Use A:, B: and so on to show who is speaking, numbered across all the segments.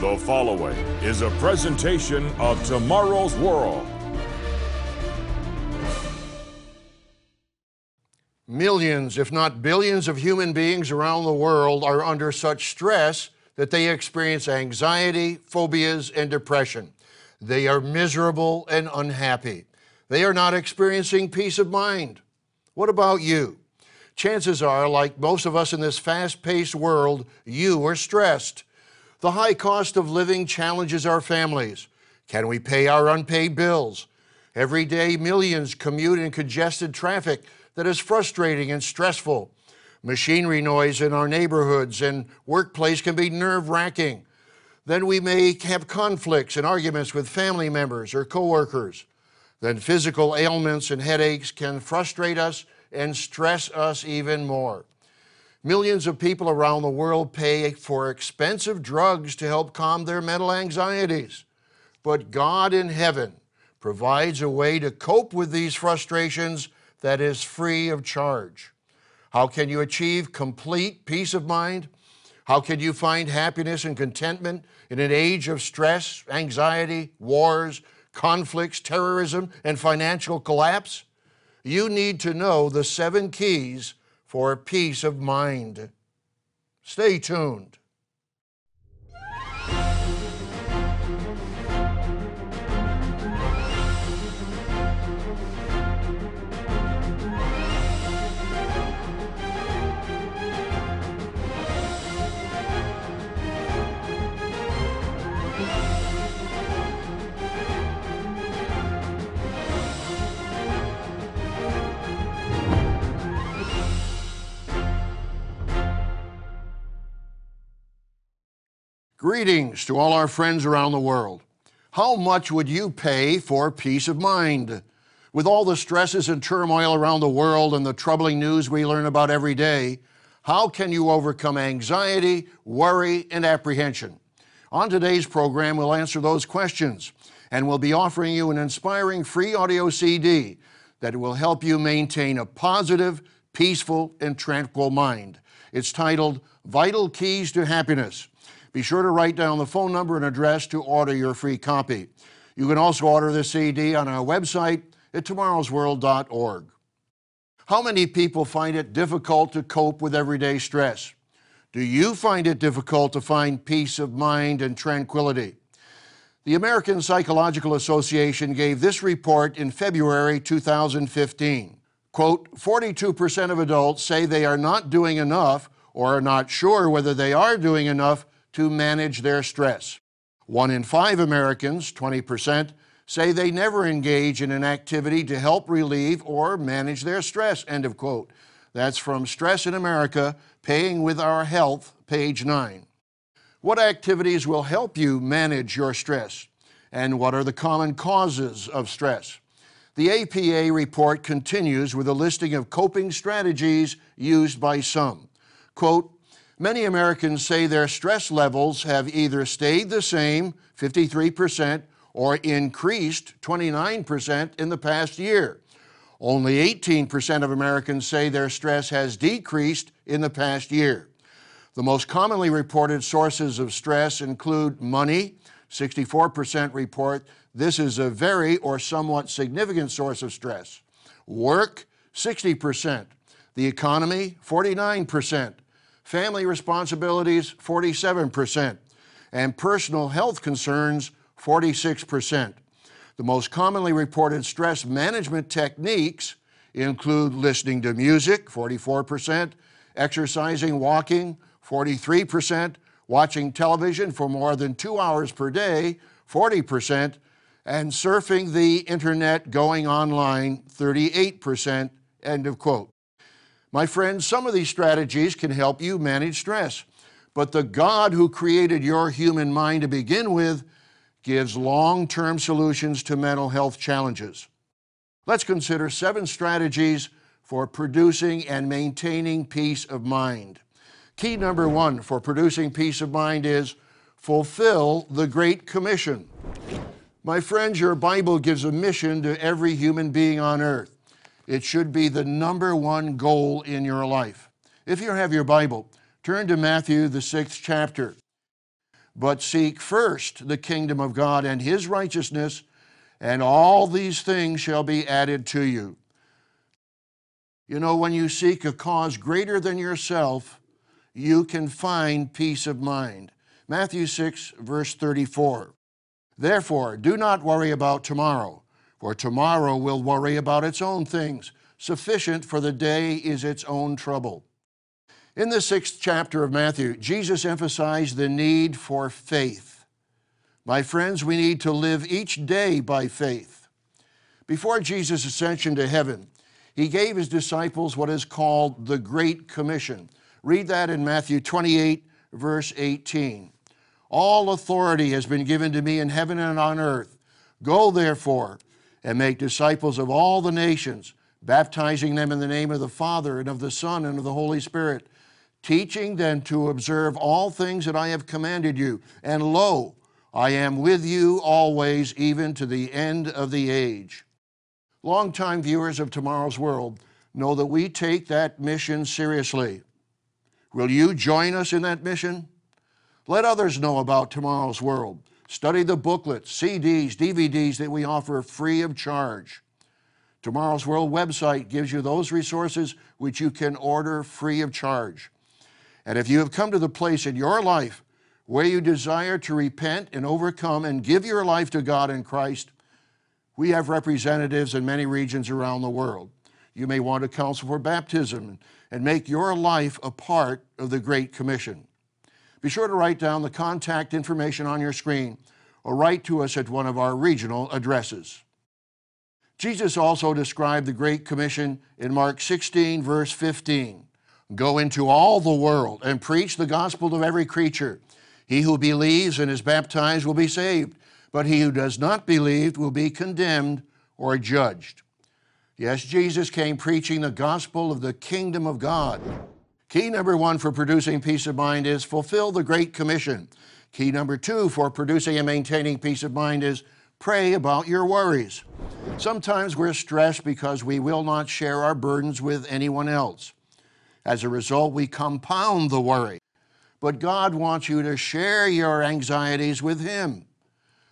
A: The following is a presentation of Tomorrow's World.
B: Millions, if not billions, of human beings around the world are under such stress that they experience anxiety, phobias, and depression. They are miserable and unhappy. They are not experiencing peace of mind. What about you? Chances are, like most of us in this fast paced world, you are stressed. The high cost of living challenges our families. Can we pay our unpaid bills? Every day, millions commute in congested traffic that is frustrating and stressful. Machinery noise in our neighborhoods and workplace can be nerve wracking. Then we may have conflicts and arguments with family members or coworkers. Then physical ailments and headaches can frustrate us and stress us even more. Millions of people around the world pay for expensive drugs to help calm their mental anxieties. But God in heaven provides a way to cope with these frustrations that is free of charge. How can you achieve complete peace of mind? How can you find happiness and contentment in an age of stress, anxiety, wars, conflicts, terrorism, and financial collapse? You need to know the seven keys for peace of mind. Stay tuned. Greetings to all our friends around the world. How much would you pay for peace of mind? With all the stresses and turmoil around the world and the troubling news we learn about every day, how can you overcome anxiety, worry, and apprehension? On today's program, we'll answer those questions and we'll be offering you an inspiring free audio CD that will help you maintain a positive, peaceful, and tranquil mind. It's titled Vital Keys to Happiness. Be sure to write down the phone number and address to order your free copy. You can also order the CD on our website at tomorrowsworld.org. How many people find it difficult to cope with everyday stress? Do you find it difficult to find peace of mind and tranquility? The American Psychological Association gave this report in February 2015. Quote, 42% of adults say they are not doing enough or are not sure whether they are doing enough to manage their stress. One in five Americans, 20%, say they never engage in an activity to help relieve or manage their stress, end of quote. That's from Stress in America, Paying with Our Health, page 9. What activities will help you manage your stress? And what are the common causes of stress? The APA report continues with a listing of coping strategies used by some. Quote, Many Americans say their stress levels have either stayed the same, 53%, or increased 29% in the past year. Only 18% of Americans say their stress has decreased in the past year. The most commonly reported sources of stress include money, 64% report this is a very or somewhat significant source of stress. Work, 60%. The economy, 49% family responsibilities 47%, and personal health concerns 46%. The most commonly reported stress management techniques include listening to music 44%, exercising, walking 43%, watching television for more than two hours per day 40%, and surfing the internet going online 38%, end of quote. My friends, some of these strategies can help you manage stress, but the God who created your human mind to begin with gives long term solutions to mental health challenges. Let's consider seven strategies for producing and maintaining peace of mind. Key number one for producing peace of mind is fulfill the Great Commission. My friends, your Bible gives a mission to every human being on earth. It should be the number one goal in your life. If you have your Bible, turn to Matthew, the sixth chapter. but seek first the kingdom of God and his righteousness, and all these things shall be added to you. You know, when you seek a cause greater than yourself, you can find peace of mind. Matthew 6, verse 34. Therefore, do not worry about tomorrow, for tomorrow will worry about its own things. Sufficient for the day is its own trouble. In the sixth chapter of Matthew, Jesus emphasized the need for faith. My friends, we need to live each day by faith. Before Jesus' ascension to heaven, he gave his disciples what is called the Great Commission. Read that in Matthew 28, verse 18. All authority has been given to me in heaven and on earth. Go therefore and make disciples of all the nations, baptizing them in the name of the Father and of the Son and of the Holy Spirit teaching them to observe all things that I have commanded you. And lo, I am with you always, even to the end of the age. Longtime viewers of Tomorrow's World know that we take that mission seriously. Will you join us in that mission? Let others know about Tomorrow's World. Study the booklets, CDs, DVDs that we offer free of charge. Tomorrow's World website gives you those resources which you can order free of charge. And if you have come to the place in your life where you desire to repent and overcome and give your life to God in Christ, we have representatives in many regions around the world. You may want to counsel for baptism and make your life a part of the Great Commission. Be sure to write down the contact information on your screen or write to us at one of our regional addresses. Jesus also described the Great Commission in Mark 16, verse 15. Go into all the world and preach the gospel to every creature. He who believes and is baptized will be saved, but he who does not believe will be condemned or judged. Yes, Jesus came preaching the gospel of the kingdom of God. Key number one for producing peace of mind is fulfill the Great Commission. Key number two for producing and maintaining peace of mind is pray about your worries. Sometimes we're stressed because we will not share our burdens with anyone else. As a result, we compound the worry. But God wants you to share your anxieties with Him.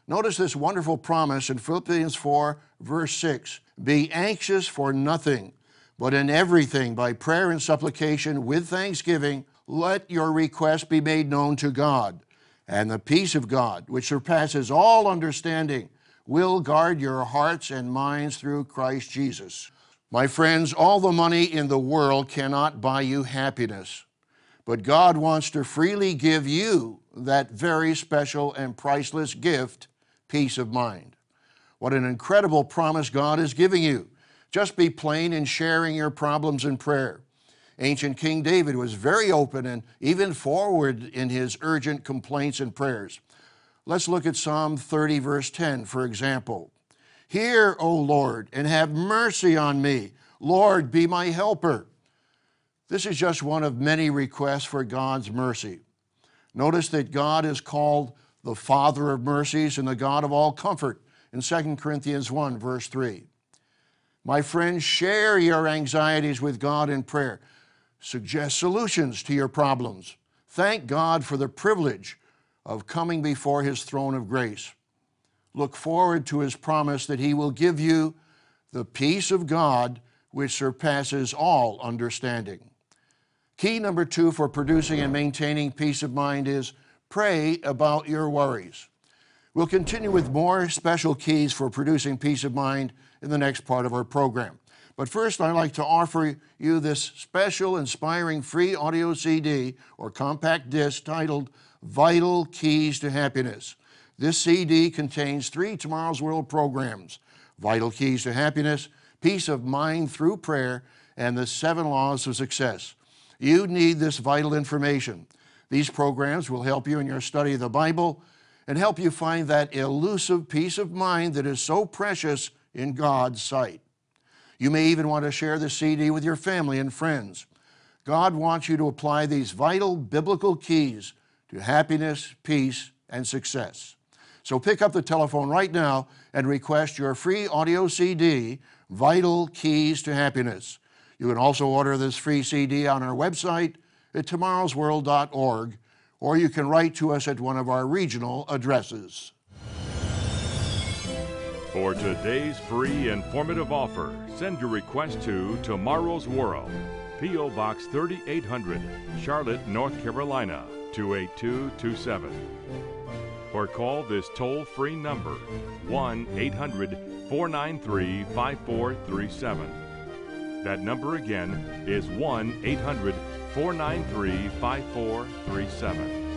B: Notice this wonderful promise in Philippians 4, verse 6 Be anxious for nothing, but in everything, by prayer and supplication with thanksgiving, let your requests be made known to God. And the peace of God, which surpasses all understanding, will guard your hearts and minds through Christ Jesus. My friends, all the money in the world cannot buy you happiness, but God wants to freely give you that very special and priceless gift, peace of mind. What an incredible promise God is giving you. Just be plain in sharing your problems in prayer. Ancient King David was very open and even forward in his urgent complaints and prayers. Let's look at Psalm 30, verse 10, for example. Hear, O Lord, and have mercy on me. Lord, be my helper. This is just one of many requests for God's mercy. Notice that God is called the Father of mercies and the God of all comfort in 2 Corinthians 1, verse 3. My friends, share your anxieties with God in prayer. Suggest solutions to your problems. Thank God for the privilege of coming before His throne of grace look forward to his promise that he will give you the peace of God which surpasses all understanding. Key number two for producing and maintaining peace of mind is pray about your worries. We'll continue with more special keys for producing peace of mind in the next part of our program. But first, I'd like to offer you this special, inspiring free audio CD or compact disc titled Vital Keys to Happiness. This CD contains three Tomorrow's World programs Vital Keys to Happiness, Peace of Mind Through Prayer, and the Seven Laws of Success. You need this vital information. These programs will help you in your study of the Bible and help you find that elusive peace of mind that is so precious in God's sight. You may even want to share the CD with your family and friends. God wants you to apply these vital biblical keys to happiness, peace, and success. So pick up the telephone right now and request your free audio CD, Vital Keys to Happiness. You can also order this free CD on our website at tomorrowsworld.org or you can write to us at one of our regional addresses.
A: For today's free informative offer, send your request to Tomorrow's World, P.O. Box 3800, Charlotte, North Carolina 28227. Or call this toll free number 1 800 493 5437. That number again is 1 800 493 5437.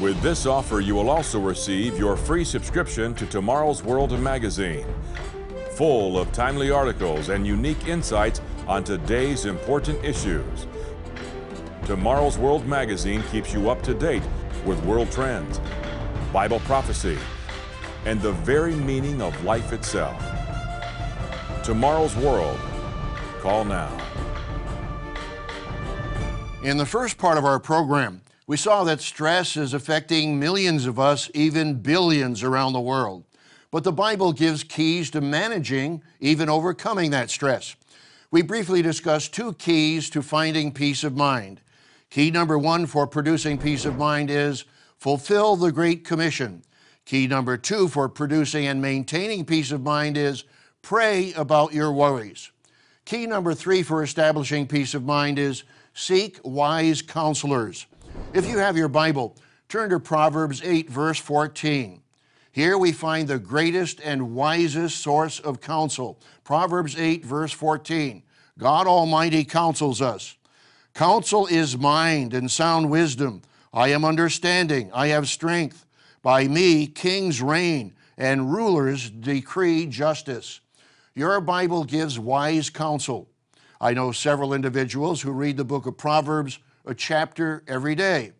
A: With this offer, you will also receive your free subscription to Tomorrow's World magazine, full of timely articles and unique insights on today's important issues. Tomorrow's World magazine keeps you up to date with world trends, Bible prophecy, and the very meaning of life itself. Tomorrow's World. Call now.
B: In the first part of our program, we saw that stress is affecting millions of us, even billions around the world. But the Bible gives keys to managing, even overcoming that stress. We briefly discussed two keys to finding peace of mind. Key number one for producing peace of mind is fulfill the Great Commission. Key number two for producing and maintaining peace of mind is pray about your worries. Key number three for establishing peace of mind is seek wise counselors. If you have your Bible, turn to Proverbs 8, verse 14. Here we find the greatest and wisest source of counsel. Proverbs 8, verse 14. God Almighty counsels us. Counsel is mind and sound wisdom. I am understanding, I have strength. By me, kings reign and rulers decree justice. Your Bible gives wise counsel. I know several individuals who read the book of Proverbs a chapter every day.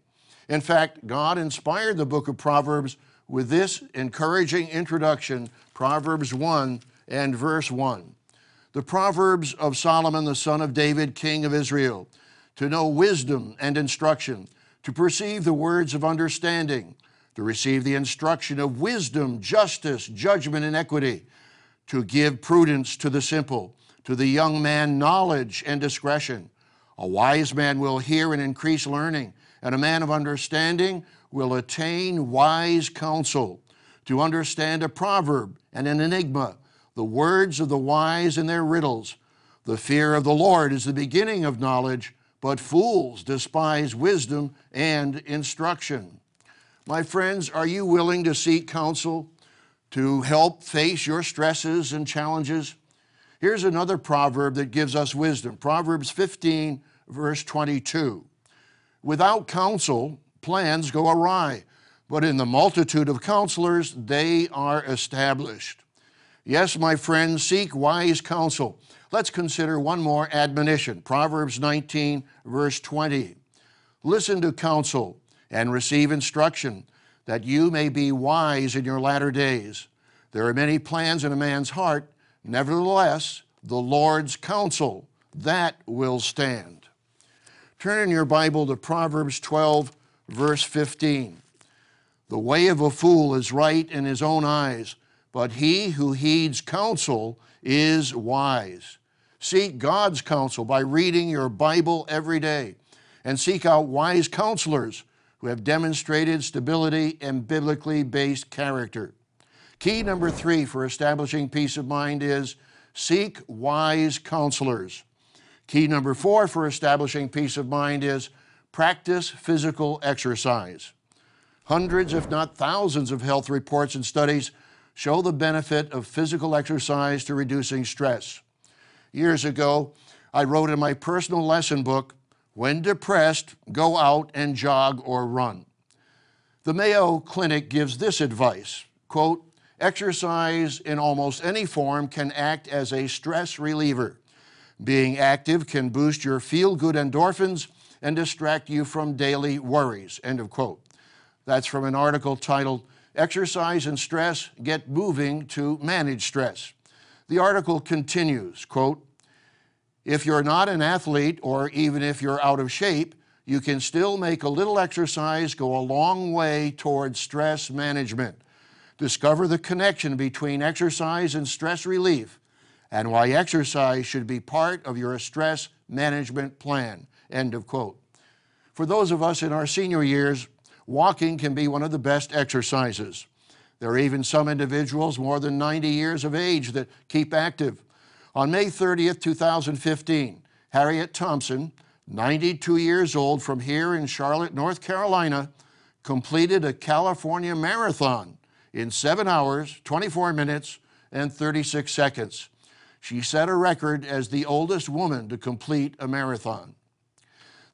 B: In fact, God inspired the book of Proverbs with this encouraging introduction, Proverbs 1 and verse 1. The Proverbs of Solomon, the son of David, king of Israel, to know wisdom and instruction, to perceive the words of understanding, to receive the instruction of wisdom, justice, judgment, and equity, to give prudence to the simple, to the young man knowledge and discretion a wise man will hear and increase learning, and a man of understanding will attain wise counsel. To understand a proverb and an enigma, the words of the wise and their riddles. The fear of the Lord is the beginning of knowledge, but fools despise wisdom and instruction. My friends, are you willing to seek counsel to help face your stresses and challenges? Here's another proverb that gives us wisdom Proverbs 15, verse 22. Without counsel, plans go awry, but in the multitude of counselors, they are established. Yes, my friends, seek wise counsel. Let's consider one more admonition Proverbs 19, verse 20. Listen to counsel and receive instruction, that you may be wise in your latter days. There are many plans in a man's heart, nevertheless, the Lord's counsel, that will stand. Turn in your Bible to Proverbs 12, verse 15. The way of a fool is right in his own eyes, but he who heeds counsel is wise. Seek God's counsel by reading your Bible every day, and seek out wise counselors who have demonstrated stability and biblically based character. Key number three for establishing peace of mind is seek wise counselors. Key number four for establishing peace of mind is practice physical exercise. Hundreds, if not thousands, of health reports and studies show the benefit of physical exercise to reducing stress. Years ago, I wrote in my personal lesson book, When depressed, go out and jog or run. The Mayo Clinic gives this advice quote, Exercise in almost any form can act as a stress reliever. Being active can boost your feel good endorphins and distract you from daily worries. End of quote. That's from an article titled Exercise and Stress Get Moving to Manage Stress. The article continues, quote, if you're not an athlete or even if you're out of shape, you can still make a little exercise go a long way towards stress management. Discover the connection between exercise and stress relief and why exercise should be part of your stress management plan. End of quote. For those of us in our senior years, walking can be one of the best exercises. There are even some individuals more than 90 years of age that keep active. On May 30th, 2015, Harriet Thompson, 92 years old from here in Charlotte, North Carolina, completed a California marathon in 7 hours, 24 minutes, and 36 seconds. She set a record as the oldest woman to complete a marathon.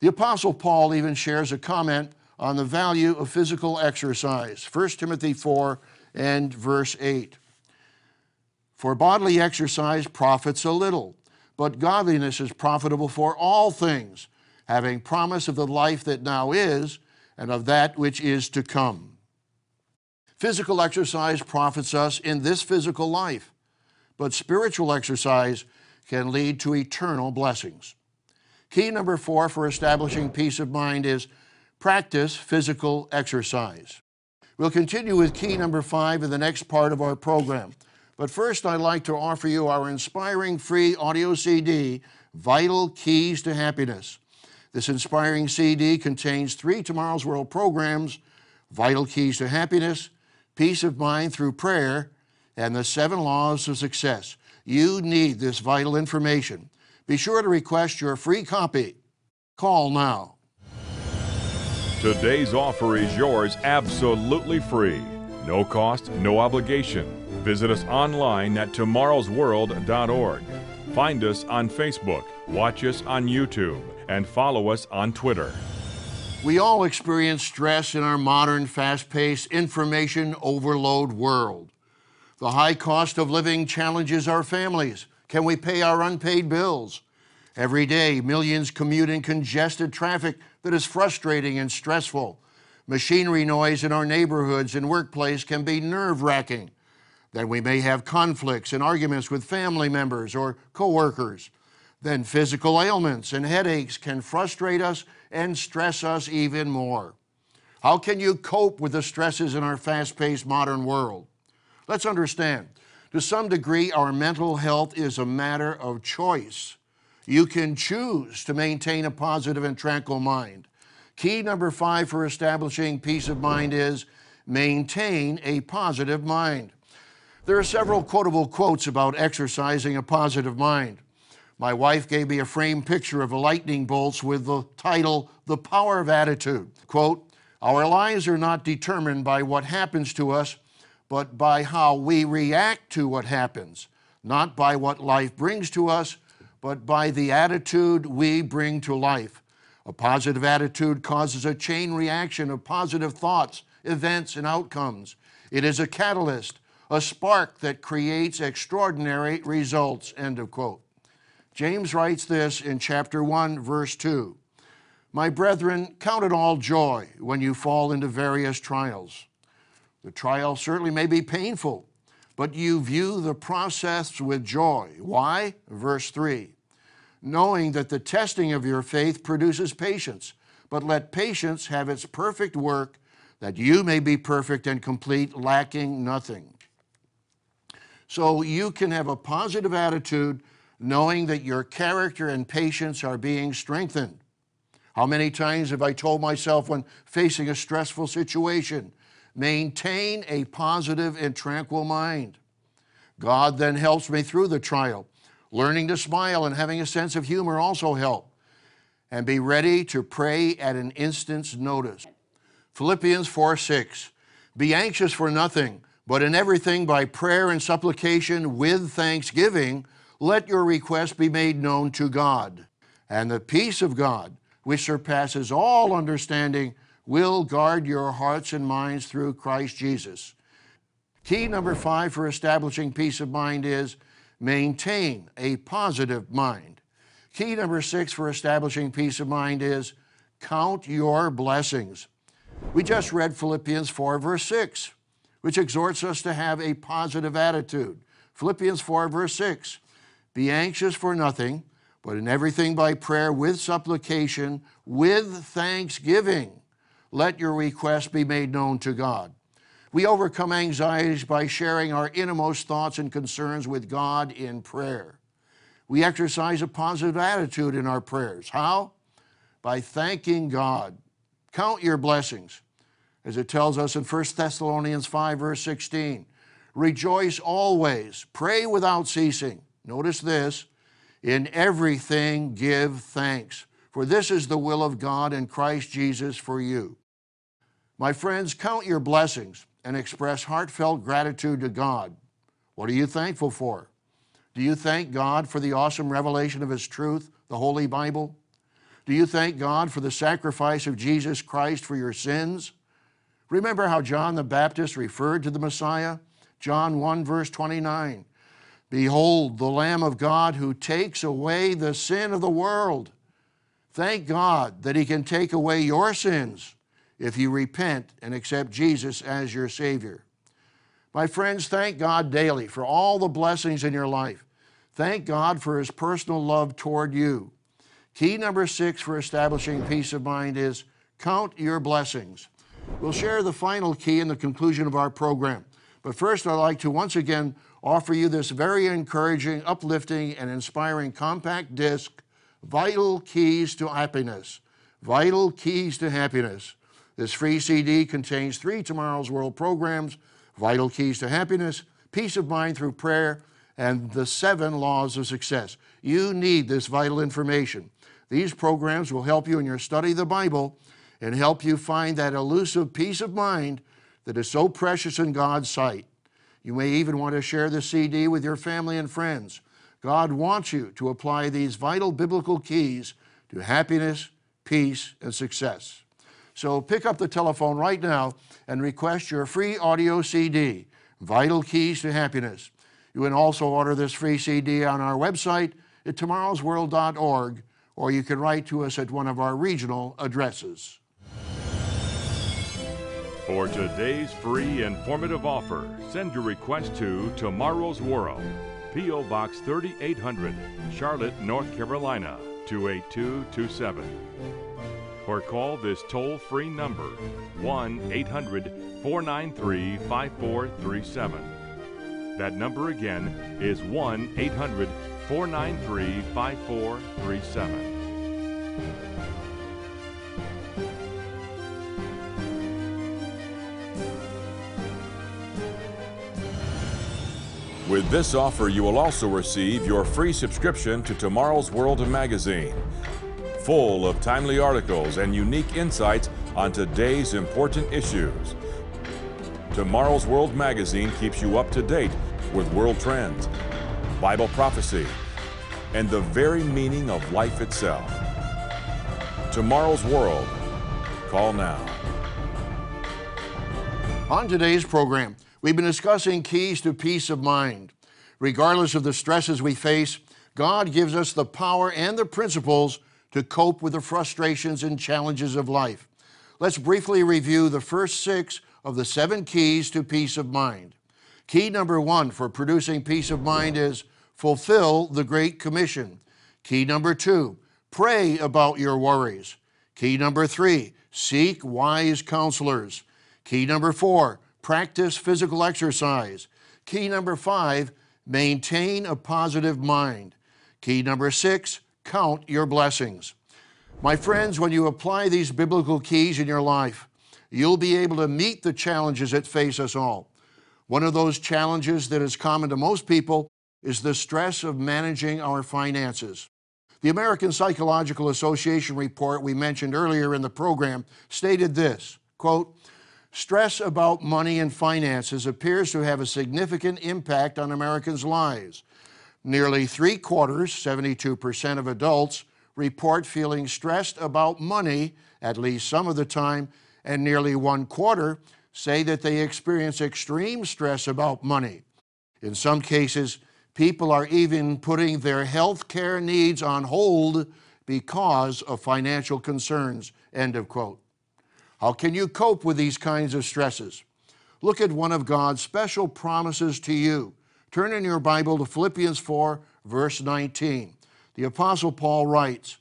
B: The Apostle Paul even shares a comment on the value of physical exercise. 1 Timothy 4 and verse 8. For bodily exercise profits a little, but godliness is profitable for all things, having promise of the life that now is and of that which is to come. Physical exercise profits us in this physical life, but spiritual exercise can lead to eternal blessings. Key number four for establishing peace of mind is practice physical exercise. We'll continue with key number five in the next part of our program. But first, I'd like to offer you our inspiring free audio CD, Vital Keys to Happiness. This inspiring CD contains three Tomorrow's World programs Vital Keys to Happiness, Peace of Mind Through Prayer, and the Seven Laws of Success. You need this vital information. Be sure to request your free copy. Call now.
A: Today's offer is yours absolutely free. No cost, no obligation. Visit us online at tomorrowsworld.org. Find us on Facebook, watch us on YouTube, and follow us on Twitter.
B: We all experience stress in our modern, fast paced, information overload world. The high cost of living challenges our families. Can we pay our unpaid bills? Every day, millions commute in congested traffic that is frustrating and stressful. Machinery noise in our neighborhoods and workplace can be nerve wracking. Then we may have conflicts and arguments with family members or coworkers. Then physical ailments and headaches can frustrate us and stress us even more. How can you cope with the stresses in our fast paced modern world? Let's understand, to some degree, our mental health is a matter of choice. You can choose to maintain a positive and tranquil mind. Key number five for establishing peace of mind is maintain a positive mind. There are several quotable quotes about exercising a positive mind. My wife gave me a framed picture of a lightning bolts with the title, The Power of Attitude. Quote, Our lives are not determined by what happens to us, but by how we react to what happens, not by what life brings to us, but by the attitude we bring to life. A positive attitude causes a chain reaction of positive thoughts, events, and outcomes. It is a catalyst, a spark that creates extraordinary results. End of quote. James writes this in chapter 1, verse 2. My brethren, count it all joy when you fall into various trials the trial certainly may be painful, but you view the process with joy. Why? Verse 3 Knowing that the testing of your faith produces patience, but let patience have its perfect work, that you may be perfect and complete, lacking nothing. So you can have a positive attitude knowing that your character and patience are being strengthened. How many times have I told myself when facing a stressful situation, Maintain a positive and tranquil mind. God then helps me through the trial. Learning to smile and having a sense of humor also help. And be ready to pray at an instant's notice. Philippians 4 6. Be anxious for nothing, but in everything by prayer and supplication with thanksgiving, let your requests be made known to God. And the peace of God, which surpasses all understanding, will guard your hearts and minds through Christ Jesus. Key number five for establishing peace of mind is maintain a positive mind. Key number six for establishing peace of mind is count your blessings. We just read Philippians 4, verse 6, which exhorts us to have a positive attitude. Philippians 4, verse 6 Be anxious for nothing, but in everything by prayer with supplication, with thanksgiving let your request be made known to God. We overcome anxieties by sharing our innermost thoughts and concerns with God in prayer. We exercise a positive attitude in our prayers. How? By thanking God. Count your blessings, as it tells us in 1 Thessalonians 5, verse 16. Rejoice always, pray without ceasing. Notice this in everything give thanks, for this is the will of God in Christ Jesus for you. My friends, count your blessings and express heartfelt gratitude to God. What are you thankful for? Do you thank God for the awesome revelation of His truth, the Holy Bible? Do you thank God for the sacrifice of Jesus Christ for your sins? Remember how John the Baptist referred to the Messiah? John 1, verse 29. Behold, the Lamb of God who takes away the sin of the world. Thank God that He can take away your sins if you repent and accept Jesus as your Savior. My friends, thank God daily for all the blessings in your life. Thank God for His personal love toward you. Key number six for establishing peace of mind is count your blessings. We'll share the final key in the conclusion of our program. But first, I'd like to once again offer you this very encouraging, uplifting, and inspiring compact disc, Vital Keys to Happiness. Vital Keys to Happiness. This free CD contains three Tomorrow's World programs Vital Keys to Happiness, Peace of Mind Through Prayer, and the Seven Laws of Success. You need this vital information. These programs will help you in your study of the Bible and help you find that elusive peace of mind that is so precious in God's sight. You may even want to share the CD with your family and friends. God wants you to apply these vital biblical keys to happiness, peace, and success. So pick up the telephone right now and request your free audio CD, Vital Keys to Happiness. You can also order this free CD on our website at tomorrowsworld.org, or you can write to us at one of our regional addresses.
A: For today's free informative offer, send your request to Tomorrow's World, P.O. Box 3800, Charlotte, North Carolina 28227. Or call this toll free number 1 800 493 5437. That number again is 1 800 493 5437. With this offer, you will also receive your free subscription to Tomorrow's World magazine, full of timely articles and unique insights on today's important issues. Tomorrow's World magazine keeps you up to date with world trends, Bible prophecy, and the very meaning of life itself. Tomorrow's World. Call now.
B: On today's program, We've been discussing keys to peace of mind. Regardless of the stresses we face, God gives us the power and the principles to cope with the frustrations and challenges of life. Let's briefly review the first six of the seven keys to peace of mind. Key number one for producing peace of mind is fulfill the Great Commission. Key number two, pray about your worries. Key number three, seek wise counselors. Key number four, practice physical exercise. Key number five, maintain a positive mind. Key number six, count your blessings. My friends, when you apply these biblical keys in your life, you'll be able to meet the challenges that face us all. One of those challenges that is common to most people is the stress of managing our finances. The American Psychological Association report we mentioned earlier in the program stated this quote, Stress about money and finances appears to have a significant impact on Americans' lives. Nearly three quarters, 72% of adults, report feeling stressed about money at least some of the time, and nearly one quarter say that they experience extreme stress about money. In some cases, people are even putting their health care needs on hold because of financial concerns. End of quote. How can you cope with these kinds of stresses? Look at one of God's special promises to you. Turn in your Bible to Philippians 4, verse 19. The Apostle Paul writes,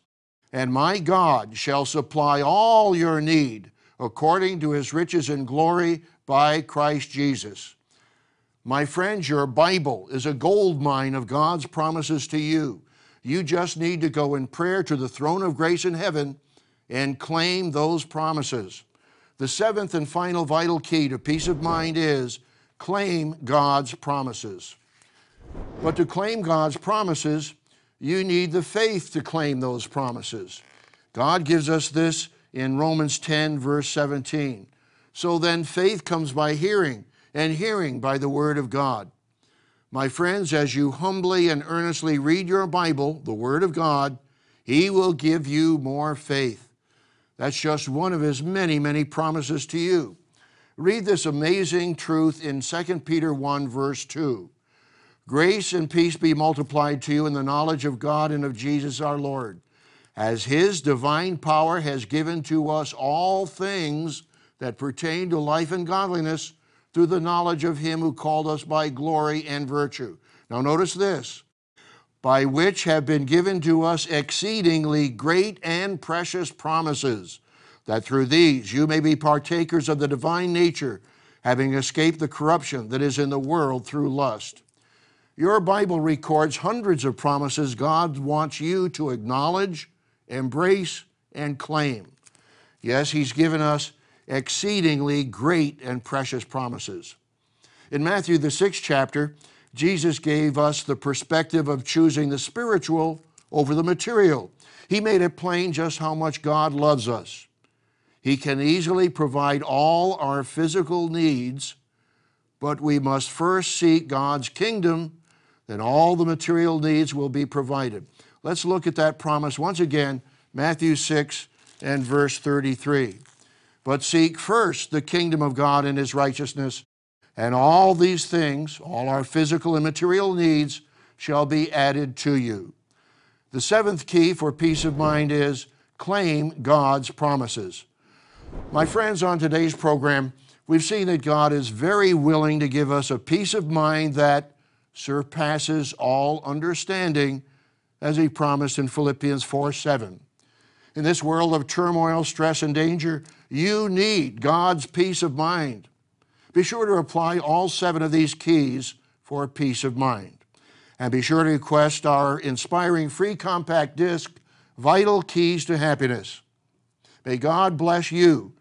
B: And my God shall supply all your need according to his riches and glory by Christ Jesus. My friends, your Bible is a gold mine of God's promises to you. You just need to go in prayer to the throne of grace in heaven and claim those promises. The seventh and final vital key to peace of mind is claim God's promises. But to claim God's promises, you need the faith to claim those promises. God gives us this in Romans 10, verse 17. So then faith comes by hearing, and hearing by the Word of God. My friends, as you humbly and earnestly read your Bible, the Word of God, He will give you more faith. That's just one of His many, many promises to you. Read this amazing truth in 2 Peter 1, verse 2. Grace and peace be multiplied to you in the knowledge of God and of Jesus our Lord, as His divine power has given to us all things that pertain to life and godliness through the knowledge of Him who called us by glory and virtue. Now, notice this by which have been given to us exceedingly great and precious promises, that through these you may be partakers of the divine nature, having escaped the corruption that is in the world through lust. Your Bible records hundreds of promises God wants you to acknowledge, embrace, and claim. Yes, He's given us exceedingly great and precious promises. In Matthew, the sixth chapter, Jesus gave us the perspective of choosing the spiritual over the material. He made it plain just how much God loves us. He can easily provide all our physical needs, but we must first seek God's kingdom, then all the material needs will be provided. Let's look at that promise once again, Matthew 6 and verse 33. But seek first the kingdom of God and his righteousness, and all these things, all our physical and material needs, shall be added to you. The seventh key for peace of mind is claim God's promises. My friends, on today's program, we've seen that God is very willing to give us a peace of mind that surpasses all understanding, as He promised in Philippians 4 7. In this world of turmoil, stress, and danger, you need God's peace of mind. Be sure to apply all seven of these keys for peace of mind. And be sure to request our inspiring free compact disc, Vital Keys to Happiness. May God bless you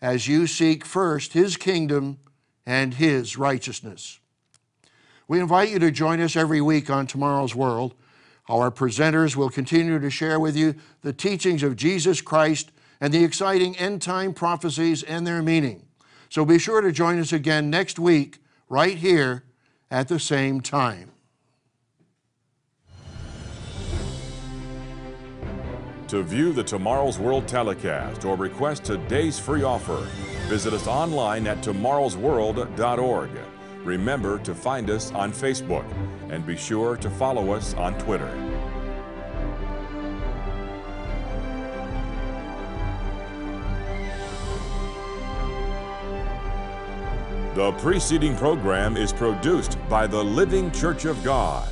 B: as you seek first His kingdom and His righteousness. We invite you to join us every week on Tomorrow's World our presenters will continue to share with you the teachings of Jesus Christ and the exciting end time prophecies and their meaning. So be sure to join us again next week, right here at the same time.
A: To view the Tomorrow's World telecast or request today's free offer, visit us online at tomorrowsworld.org. Remember to find us on Facebook and be sure to follow us on Twitter. The preceding program is produced by the Living Church of God.